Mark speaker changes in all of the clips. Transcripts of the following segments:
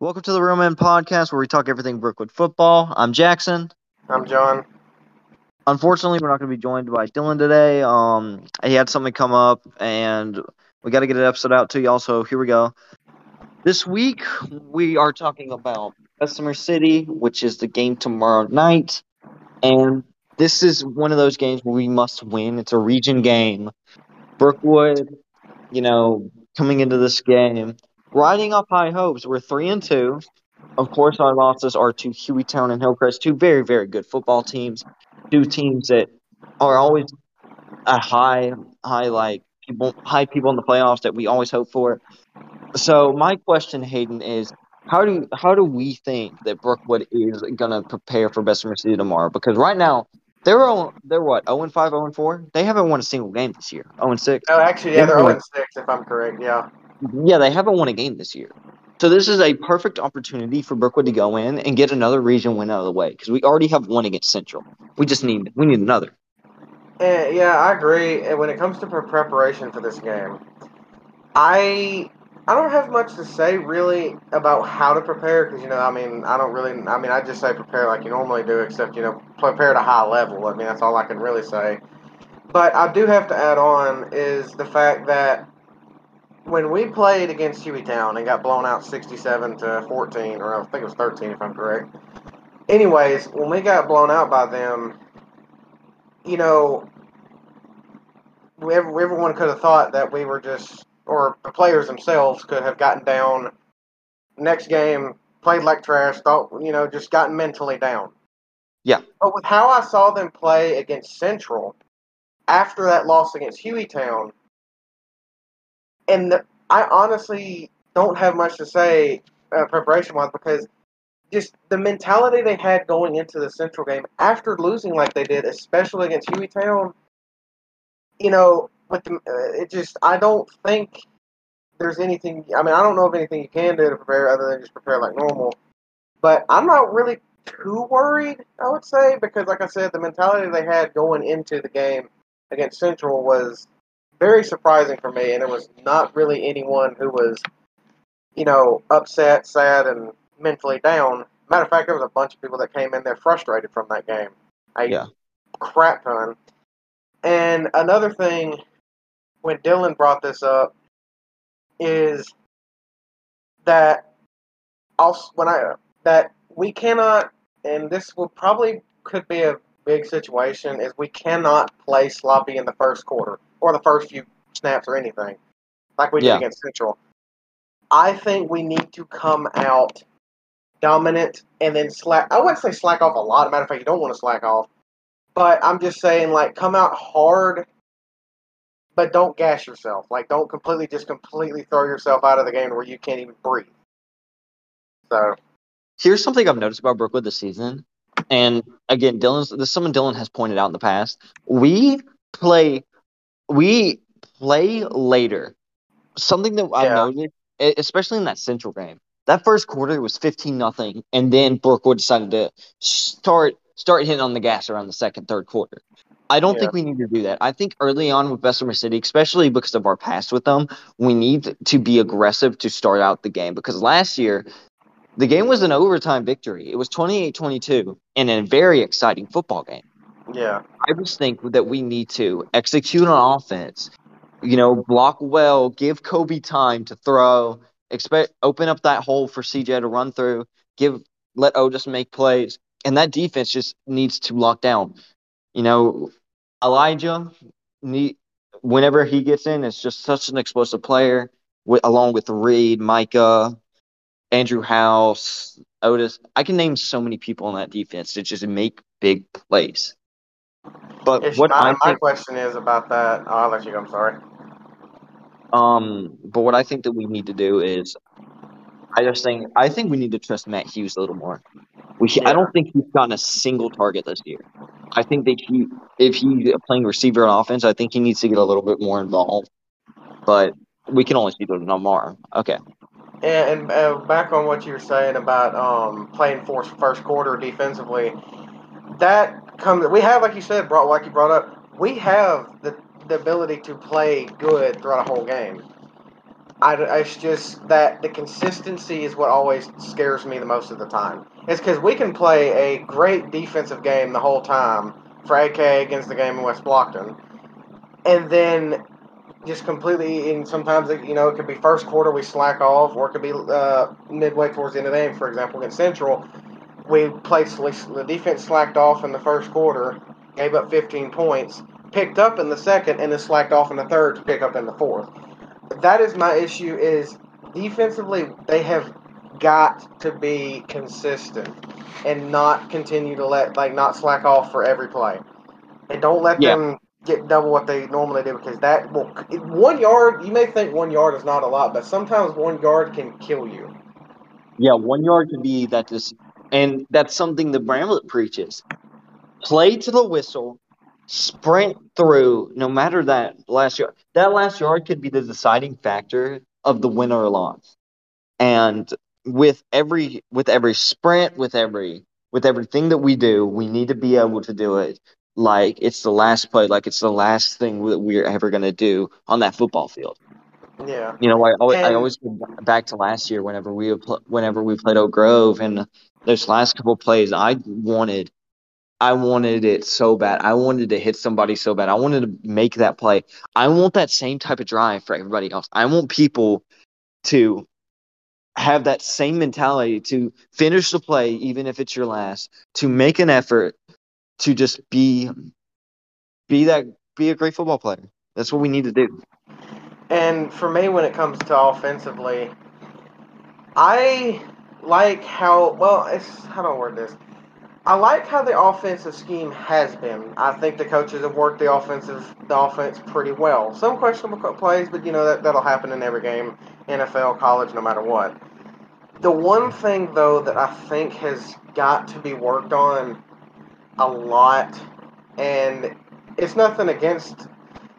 Speaker 1: Welcome to the Real Men Podcast, where we talk everything Brookwood football. I'm Jackson.
Speaker 2: I'm John.
Speaker 1: Unfortunately, we're not going to be joined by Dylan today. Um, he had something come up, and we got to get an episode out to y'all. So here we go. This week, we are talking about Bessemer City, which is the game tomorrow night, and this is one of those games where we must win. It's a region game. Brookwood, you know, coming into this game riding up high hopes. We're three and two. Of course, our losses are to Hueytown and Hillcrest, two very, very good football teams, two teams that are always a high, high like people, high people in the playoffs that we always hope for. So my question, Hayden, is how do how do we think that Brookwood is gonna prepare for Bessemer City tomorrow? Because right now they're they're what 0 and 5, 0 and 4. They haven't won a single game this year. 0 and 6.
Speaker 2: Oh, actually, yeah, they're 0 and 6 if I'm correct. Yeah.
Speaker 1: Yeah, they haven't won a game this year. So this is a perfect opportunity for Brookwood to go in and get another region win out of the way because we already have one against Central. We just need we need another.
Speaker 2: Uh, yeah, I agree. And when it comes to preparation for this game, I I don't have much to say really about how to prepare because you know I mean I don't really I mean I just say prepare like you normally do except you know prepare at a high level. I mean that's all I can really say. But I do have to add on is the fact that when we played against Hueytown and got blown out 67 to 14, or I think it was 13 if I'm correct. Anyways, when we got blown out by them, you know, everyone could have thought that we were just, or the players themselves could have gotten down. Next game, played like trash, thought, you know, just gotten mentally down.
Speaker 1: Yeah.
Speaker 2: But with how I saw them play against Central, after that loss against Hueytown, and the, I honestly don't have much to say uh, preparation wise because just the mentality they had going into the Central game after losing like they did, especially against Hueytown. You know, with the, uh, it just I don't think there's anything. I mean, I don't know of anything you can do to prepare other than just prepare like normal. But I'm not really too worried. I would say because, like I said, the mentality they had going into the game against Central was very surprising for me, and it was not really anyone who was, you know, upset, sad, and mentally down. Matter of fact, there was a bunch of people that came in there frustrated from that game. A
Speaker 1: yeah.
Speaker 2: crap ton. And another thing, when Dylan brought this up, is that also when I that we cannot, and this will probably could be a big situation, is we cannot play sloppy in the first quarter or the first few snaps or anything, like we did against Central. I think we need to come out dominant and then slack. I wouldn't say slack off a lot. matter of fact, you don't want to slack off. But I'm just saying, like, come out hard, but don't gas yourself. Like, don't completely just completely throw yourself out of the game where you can't even breathe. So,
Speaker 1: here's something I've noticed about Brookwood this season, and again, Dylan's this is something Dylan has pointed out in the past. We play we play later. Something that I noticed, especially in that Central game, that first quarter was fifteen nothing, and then Brookwood decided to start start hitting on the gas around the second, third quarter. I don't yeah. think we need to do that. I think early on with Bessemer City, especially because of our past with them, we need to be aggressive to start out the game. Because last year, the game was an overtime victory. It was 28 22 in a very exciting football game.
Speaker 2: Yeah.
Speaker 1: I just think that we need to execute on offense, you know, block well, give Kobe time to throw, expect open up that hole for CJ to run through, give let Otis make plays. And that defense just needs to lock down. You know, Elijah need whenever he gets in, it's just such an explosive player, with, along with Reed, Micah, Andrew House, Otis. I can name so many people on that defense to just make big plays. But
Speaker 2: Ish,
Speaker 1: what
Speaker 2: my,
Speaker 1: I
Speaker 2: my
Speaker 1: think,
Speaker 2: question is about that. Oh, I'll let you go. I'm sorry.
Speaker 1: um, but what I think that we need to do is, I just think I think we need to trust Matt Hughes a little more. We, I don't think he's gotten a single target this year. I think that he, if he's playing receiver on offense, I think he needs to get a little bit more involved. But we can only see the tomorrow. Okay.
Speaker 2: And, and uh, back on what you were saying about um, playing for first quarter defensively, that comes. We have, like you said, brought like you brought up, we have the the ability to play good throughout a whole game. I, it's just that the consistency is what always scares me the most of the time. It's because we can play a great defensive game the whole time for AK against the game in West Blocton, and then just completely. And sometimes you know it could be first quarter we slack off, or it could be uh, midway towards the end of the game. For example, against Central, we played the defense slacked off in the first quarter, gave up 15 points, picked up in the second, and then slacked off in the third to pick up in the fourth that is my issue. Is defensively they have got to be consistent and not continue to let like not slack off for every play, and don't let yeah. them get double what they normally do because that will one yard. You may think one yard is not a lot, but sometimes one yard can kill you.
Speaker 1: Yeah, one yard can be that just, and that's something the Bramlett preaches. Play to the whistle, sprint through no matter that last yard. That last yard could be the deciding factor of the win or loss. And with every with every sprint, with every with everything that we do, we need to be able to do it like it's the last play, like it's the last thing that we're ever going to do on that football field.
Speaker 2: Yeah.
Speaker 1: You know, I always, and, I always go back to last year whenever we whenever we played Oak Grove and those last couple plays, I wanted I wanted it so bad. I wanted to hit somebody so bad. I wanted to make that play. I want that same type of drive for everybody else. I want people to have that same mentality to finish the play, even if it's your last, to make an effort, to just be be that be a great football player. That's what we need to do.
Speaker 2: And for me, when it comes to offensively, I like how well. It's how do I word this? I like how the offensive scheme has been. I think the coaches have worked the offensive the offense pretty well. Some questionable plays, but you know that that'll happen in every game, NFL, college, no matter what. The one thing though that I think has got to be worked on a lot, and it's nothing against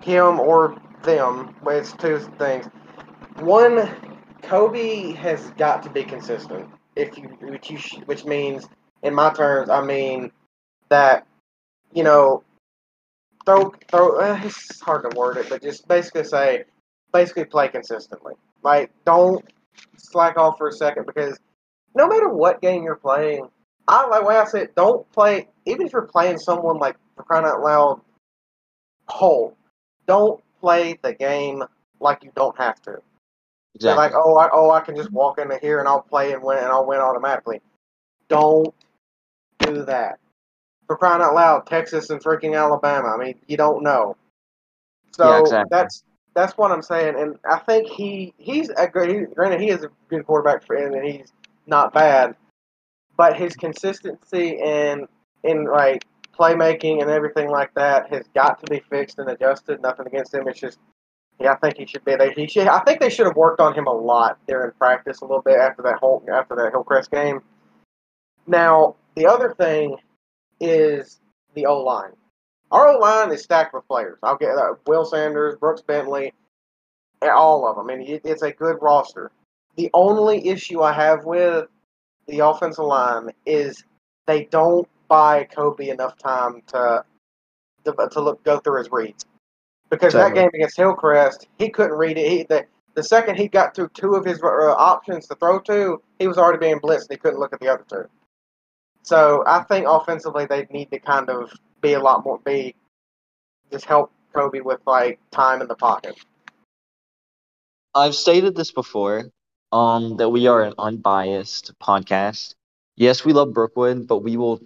Speaker 2: him or them, it's two things. One, Kobe has got to be consistent. If you which you which means in my terms, I mean that you know throw throw. Uh, it's hard to word it, but just basically say basically play consistently. Like don't slack off for a second because no matter what game you're playing, I like way I said don't play even if you're playing someone like for crying out loud whole. Don't play the game like you don't have to. Exactly. like, oh, I, oh, I can just walk into here and I'll play and win and I'll win automatically. Don't do that. For crying out loud, Texas and freaking Alabama. I mean, you don't know. So yeah, exactly. that's that's what I'm saying, and I think he he's a great. Granted, he is a good quarterback for him, and he's not bad, but his consistency and in like playmaking and everything like that has got to be fixed and adjusted. Nothing against him. It's just, yeah, I think he should be. He should. I think they should have worked on him a lot during practice a little bit after that whole after that Hillcrest game. Now, the other thing is the O line. Our O line is stacked with players. I'll get uh, Will Sanders, Brooks Bentley, all of them. I mean, it's a good roster. The only issue I have with the offensive line is they don't buy Kobe enough time to to, to look go through his reads. Because that game against Hillcrest, he couldn't read it. He, the, the second he got through two of his uh, options to throw to, he was already being blitzed. He couldn't look at the other two. So I think offensively they need to kind of be a lot more be just help Kobe with like time in the pocket.
Speaker 1: I've stated this before, um, that we are an unbiased podcast. Yes, we love Brookwood, but we will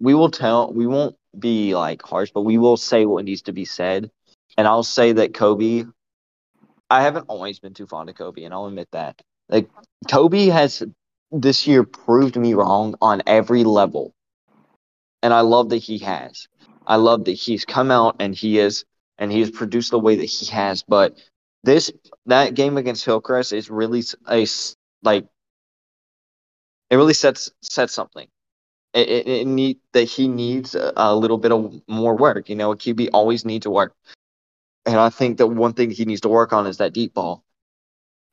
Speaker 1: we will tell we won't be like harsh, but we will say what needs to be said. And I'll say that Kobe I haven't always been too fond of Kobe, and I'll admit that. Like Kobe has this year proved me wrong on every level. And I love that he has. I love that he's come out and he is and he has produced the way that he has. But this that game against Hillcrest is really a like it really sets sets something. It, it, it need that he needs a, a, little bit of more work. You know, a QB always needs to work, and I think that one thing he needs to work on is that deep ball.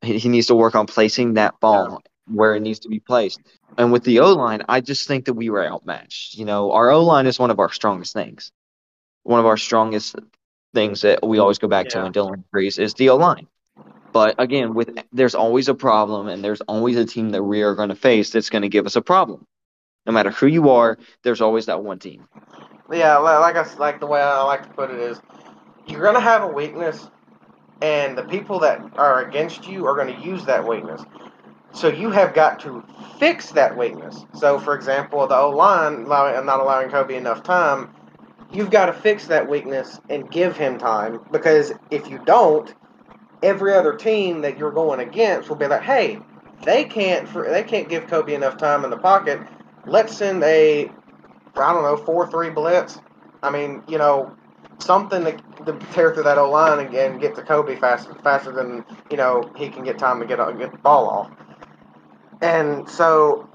Speaker 1: He, he needs to work on placing that ball where it needs to be placed. And with the O line, I just think that we were outmatched. You know, our O line is one of our strongest things. One of our strongest things that we always go back yeah. to in Dylan agrees is the O line. But again, with there's always a problem, and there's always a team that we are going to face that's going to give us a problem. No matter who you are, there's always that one team.
Speaker 2: Yeah, like I like the way I like to put it is, you're gonna have a weakness, and the people that are against you are to use that weakness. So you have got to fix that weakness. So, for example, the O line not allowing Kobe enough time, you've got to fix that weakness and give him time because if you don't, every other team that you're going against will be like, "Hey, they can't they can't give Kobe enough time in the pocket. Let's send a I don't know four three blitz. I mean, you know, something to, to tear through that O line and, and, get to Kobe faster faster than you know he can get time to get get the ball off." And so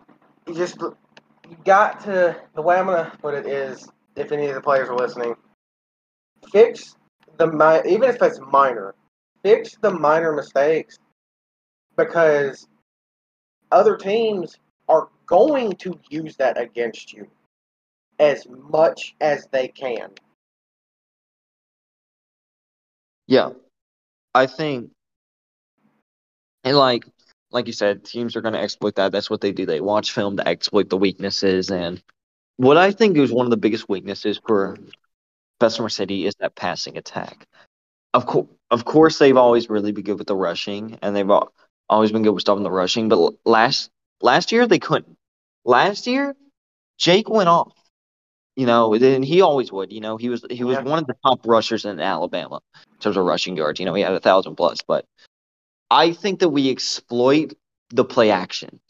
Speaker 2: you just you got to the way I'm gonna put it is if any of the players are listening, fix the even if it's minor, fix the minor mistakes because other teams are going to use that against you as much as they can.
Speaker 1: Yeah. I think and like like you said, teams are going to exploit that. That's what they do. They watch film to exploit the weaknesses. And what I think is one of the biggest weaknesses for Bessemer City is that passing attack. Of course, of course, they've always really been good with the rushing, and they've always been good with stopping the rushing. But last last year they couldn't. Last year, Jake went off. You know, and he always would. You know, he was he was yeah. one of the top rushers in Alabama in terms of rushing yards. You know, he had a thousand plus, but I think that we exploit the play action.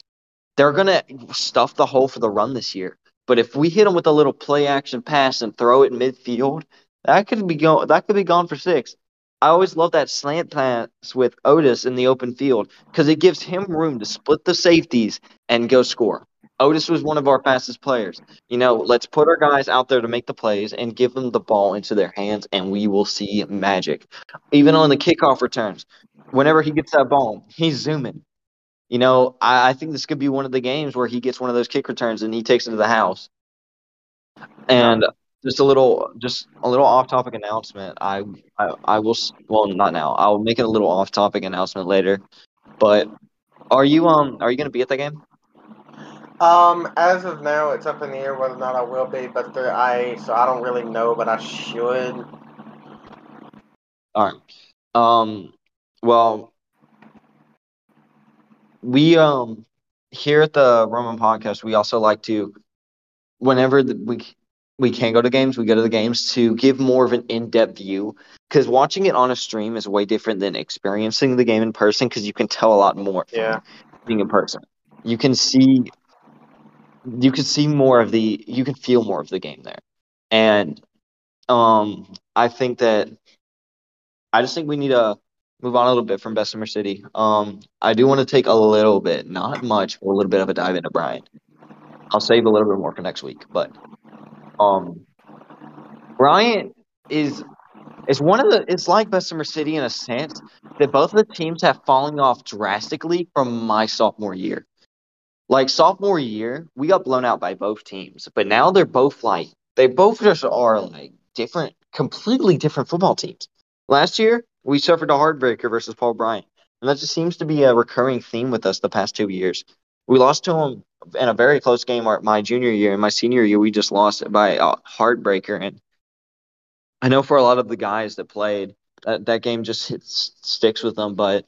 Speaker 1: They're going to stuff the hole for the run this year. But if we hit them with a little play action pass and throw it midfield, that could be go that could be gone for six. I always love that slant pass with Otis in the open field because it gives him room to split the safeties and go score. Otis was one of our fastest players. You know, let's put our guys out there to make the plays and give them the ball into their hands, and we will see magic. Even on the kickoff returns, whenever he gets that ball, he's zooming. You know, I, I, think this could be one of the games where he gets one of those kick returns and he takes it to the house. And just a little, just a little off-topic announcement. I, I, I will. Well, not now. I'll make it a little off-topic announcement later. But are you um are you gonna be at that game?
Speaker 2: Um, as of now, it's up in the air whether or not I will be, but the, I so I don't really know, but I should.
Speaker 1: All right. Um, well, we um here at the Real Men podcast, we also like to, whenever the, we we can go to games, we go to the games to give more of an in-depth view. Because watching it on a stream is way different than experiencing the game in person. Because you can tell a lot more.
Speaker 2: Yeah.
Speaker 1: Being in person, you can see, you can see more of the, you can feel more of the game there, and um, I think that, I just think we need to move on a little bit from Bessemer City. Um, I do want to take a little bit, not much, but a little bit of a dive into Bryant. I'll save a little bit more for next week, but um, Bryant is is one of the. It's like Bessemer City in a sense that both of the teams have fallen off drastically from my sophomore year. Like sophomore year, we got blown out by both teams, but now they're both like they both just are like different, completely different football teams. Last year, we suffered a heartbreaker versus Paul Bryant. And that just seems to be a recurring theme with us the past two years. We lost to them in a very close game my junior year. and my senior year, we just lost by a heartbreaker. And I know for a lot of the guys that played, that, that game just hits, sticks with them. But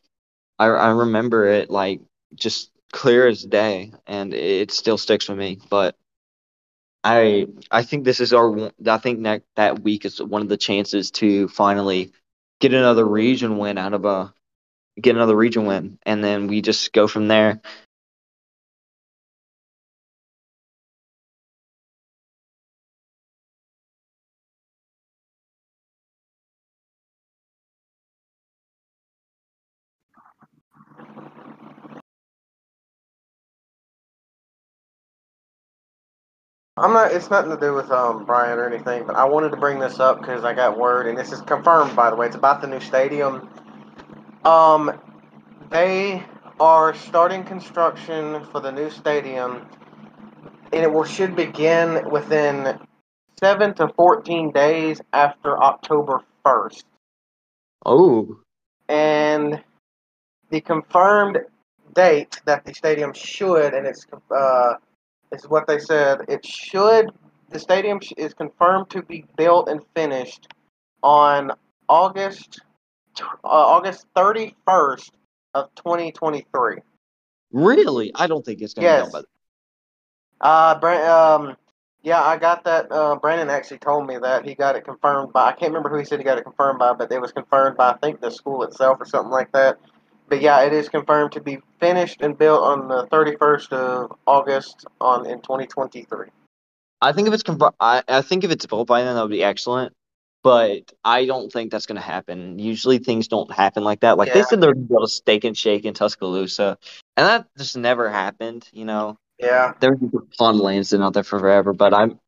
Speaker 1: I, I remember it like just clear as day, and it still sticks with me. But I I think this is our I think that that week is one of the chances to finally get another region win out of a get another region win, and then we just go from there.
Speaker 2: I'm not. It's nothing to do with um Bryant or anything, but I wanted to bring this up because I got word, and this is confirmed by the way. It's about the new stadium. Um, they are starting construction for the new stadium, and it will should begin within seven to fourteen days after October first.
Speaker 1: Oh.
Speaker 2: And the confirmed date that the stadium should, and it's uh, is what they said. It should. The stadium is confirmed to be built and finished on August uh, August thirty first of twenty twenty three.
Speaker 1: Really? I don't think it's gonna
Speaker 2: Yes.
Speaker 1: be done
Speaker 2: Uh, Brand, um, yeah, I got that. Uh, Brandon actually told me that he got it confirmed by. I can't remember who he said he got it confirmed by, but it was confirmed by I think the school itself or something like that. But yeah, it is confirmed to be finished and built on the 31st of August on in 2023.
Speaker 1: I think if it's confirmed, I, I think if it's built by then, that would be excellent. But I don't think that's going to happen. Usually things don't happen like that. Like they said, they're going to build a steak and shake in Tuscaloosa, and that just never happened. You know,
Speaker 2: Yeah,
Speaker 1: there was a pond land sitting out there for forever. But I'm,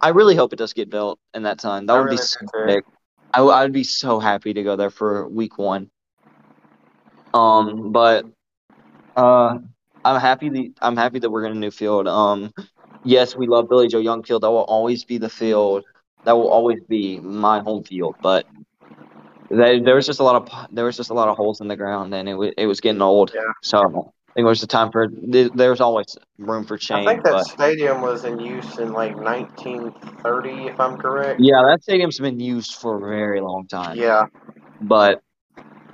Speaker 1: I really hope it does get built in that time. That
Speaker 2: I
Speaker 1: would
Speaker 2: really
Speaker 1: be so sick. I, w- I would be so happy to go there for week one. Um, but uh, I'm happy the I'm happy that we're in a new field. Um, yes, we love Billy Joe Young Field. That will always be the field. That will always be my home field. But there, there was just a lot of there was just a lot of holes in the ground, and it was it was getting old.
Speaker 2: Yeah.
Speaker 1: So I think it was the time for there- there's always room for change.
Speaker 2: I think that
Speaker 1: But
Speaker 2: stadium was in use in like 1930, if I'm correct.
Speaker 1: yeah, that stadium's been used for a very long time.
Speaker 2: Yeah,
Speaker 1: but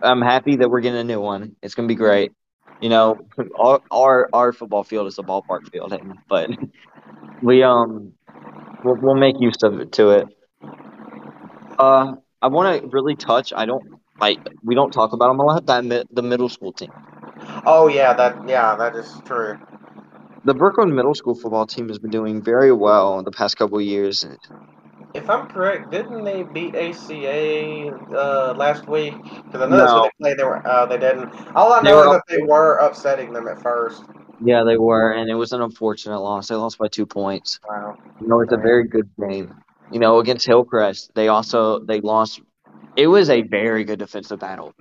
Speaker 1: I'm happy that we're getting a new one. It's gonna be great. You know, our our, our football field is a ballpark field, but we um we'll, we'll make use of it to it. Uh, I want to really touch. I don't like we don't talk about them a lot. That the middle school team,
Speaker 2: Oh yeah, that yeah, that is true.
Speaker 1: the Brookwood middle school football team has been doing very well in the past couple of years.
Speaker 2: If I'm correct, didn't they beat ACA uh, last week? Because I know that's
Speaker 1: No.
Speaker 2: what they played. They were uh, they didn't. All I know is that they were upsetting them at first.
Speaker 1: Yeah, they were, and it was an unfortunate loss. They lost by two points.
Speaker 2: Wow.
Speaker 1: You know, it's a very good game. You know, against Hillcrest, they also they lost. It was a very good defensive battle.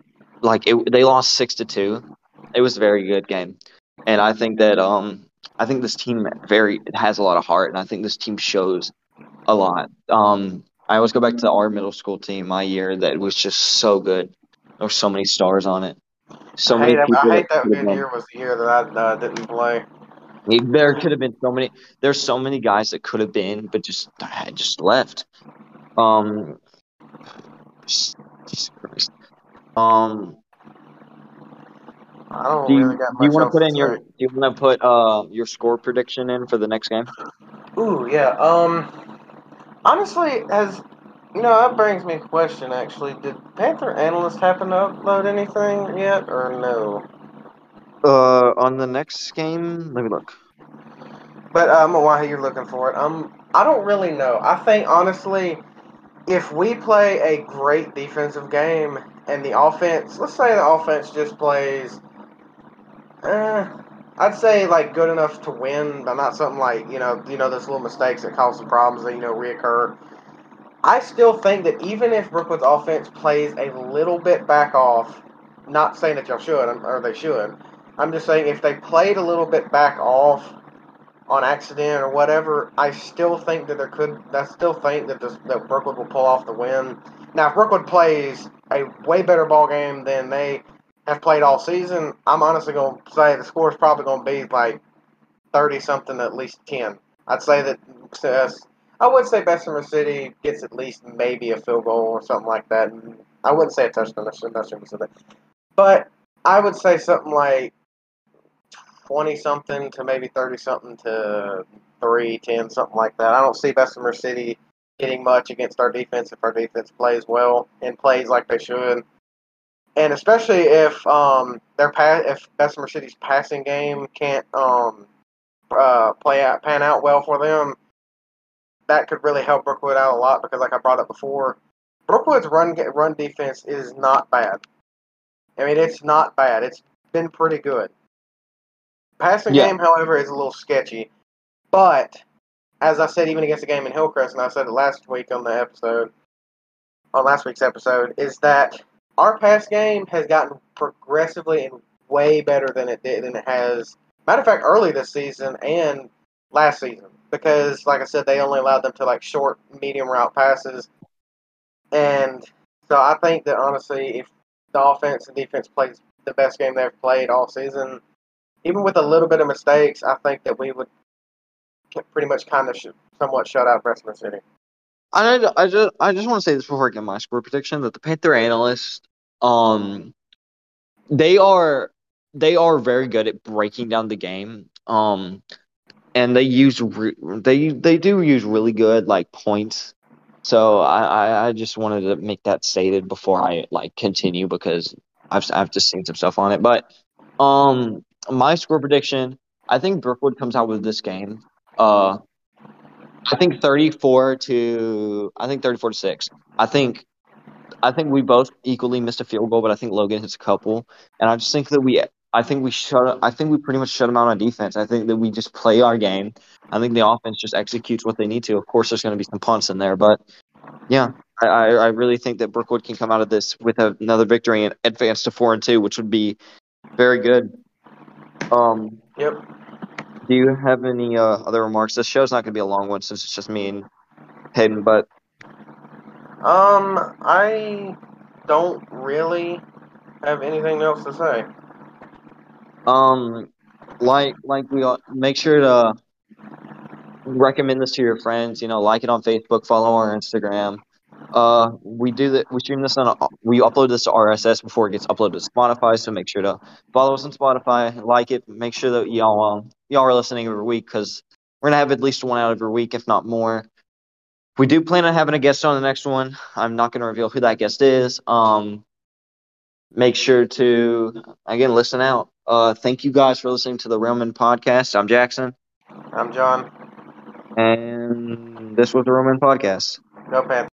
Speaker 1: Like it, they lost six to two. It was a very good game, and I think that um I think this team very it has a lot of heart, and I think this team shows a lot. Um, I always go back to our middle school team my year that was just so good. There were so many stars on it. So
Speaker 2: I
Speaker 1: many
Speaker 2: hate, that-
Speaker 1: people.
Speaker 2: I hate that
Speaker 1: could have
Speaker 2: good
Speaker 1: been-
Speaker 2: year was the year that I uh, didn't play.
Speaker 1: there could have been so many. There's so many guys that could have been, but just had just left. Um, Jesus Christ. Um,
Speaker 2: I don't
Speaker 1: do you
Speaker 2: really got
Speaker 1: do you want to put in your do you want to put uh your score prediction in for the next game?
Speaker 2: Ooh, yeah. Um, honestly, as you know, that brings me a question. Actually, did Panther Analyst happen to upload anything yet, or no?
Speaker 1: Uh, on the next game, let me look.
Speaker 2: But um, while you're looking for it, um, I don't really know. I think honestly, if we play a great defensive game and the offense, let's say the offense just plays, uh, I'd say like good enough to win, but not something like you know, you know, those little mistakes that cause some problems that you know reoccur. I still think that even if Brookwood's offense plays a little bit back off, not saying that y'all should or they should, I'm just saying if they played a little bit back off on accident or whatever, I still think that there could. I still think that this, that Brookwood will pull off the win. Now, if Brookwood plays a way better ball game than they have played all season, I'm honestly going to say the score is probably going to be like thirty something, at least ten. I'd say that. Uh, I would say Bessemer City gets at least maybe a field goal or something like that. And I wouldn't say a touchdown. City, but I would say something like twenty something to maybe thirty something to three, ten, something like that. I don't see Bessemer City getting much against our defense if our defense plays well and plays like they should. And especially if um their pa- if Bessemer City's passing game can't um uh play out pan out well for them, that could really help Brookwood out a lot because like I brought up before, Brookwood's run run defense is not bad. I mean, it's not bad. It's been pretty good. Passing
Speaker 1: Yeah.
Speaker 2: game, however, is a little sketchy. But as I said, even against the game in Hillcrest, and I said it last week on the episode, on last week's episode, is that our pass game has gotten progressively and way better than it did than it has. Matter of fact, early this season and last season, because like I said, they only allowed them to like short, medium route passes, and so I think that honestly, if the offense and defense plays the best game they've played all season. Even with a little bit of mistakes, I think that we would pretty much kind of sh- somewhat shut out Freshman City.
Speaker 1: I, I just I just want to say this before I get my score prediction that the Panther analysts um they are they are very good at breaking down the game. Um and they use re- they they do use really good like points. So I, I I just wanted to make that stated before I like continue because I've I've just seen some stuff on it. But um my score prediction I think Brookwood comes out with this game uh I think 34 to I think 34 to 6. I think I think we both equally missed a field goal, but I think Logan hits a couple. And I just think that we I think we shut I think we pretty much shut them out on defense. I think that we just play our game. I think the offense just executes what they need to. Of course there's going to be some punts in there, but yeah, I, I really think that Brookwood can come out of this with another victory and advance to 4 and 2, which would be very good. Um
Speaker 2: Yep.
Speaker 1: do you have any uh, other remarks? This show's not going to be a long one since it's just me and Hayden, but
Speaker 2: Um, I don't really have anything else to say.
Speaker 1: um, like like we all, make sure to recommend this to your friends. You know, like it on Facebook, follow our Instagram. Uh, we do that. We stream this on. We upload this to RSS before it gets uploaded to Spotify. So make sure to follow us on Spotify, like it. Make sure that y'all um, y'all are listening every week because we're gonna have at least one out every week, if not more. We do plan on having a guest on the next one. I'm not gonna reveal who that guest is. Um, make sure to again listen out. Uh, thank you guys for listening to the Real Men podcast. I'm Jackson,
Speaker 2: I'm John.
Speaker 1: and this was the Real Men podcast.
Speaker 2: Go Panthers.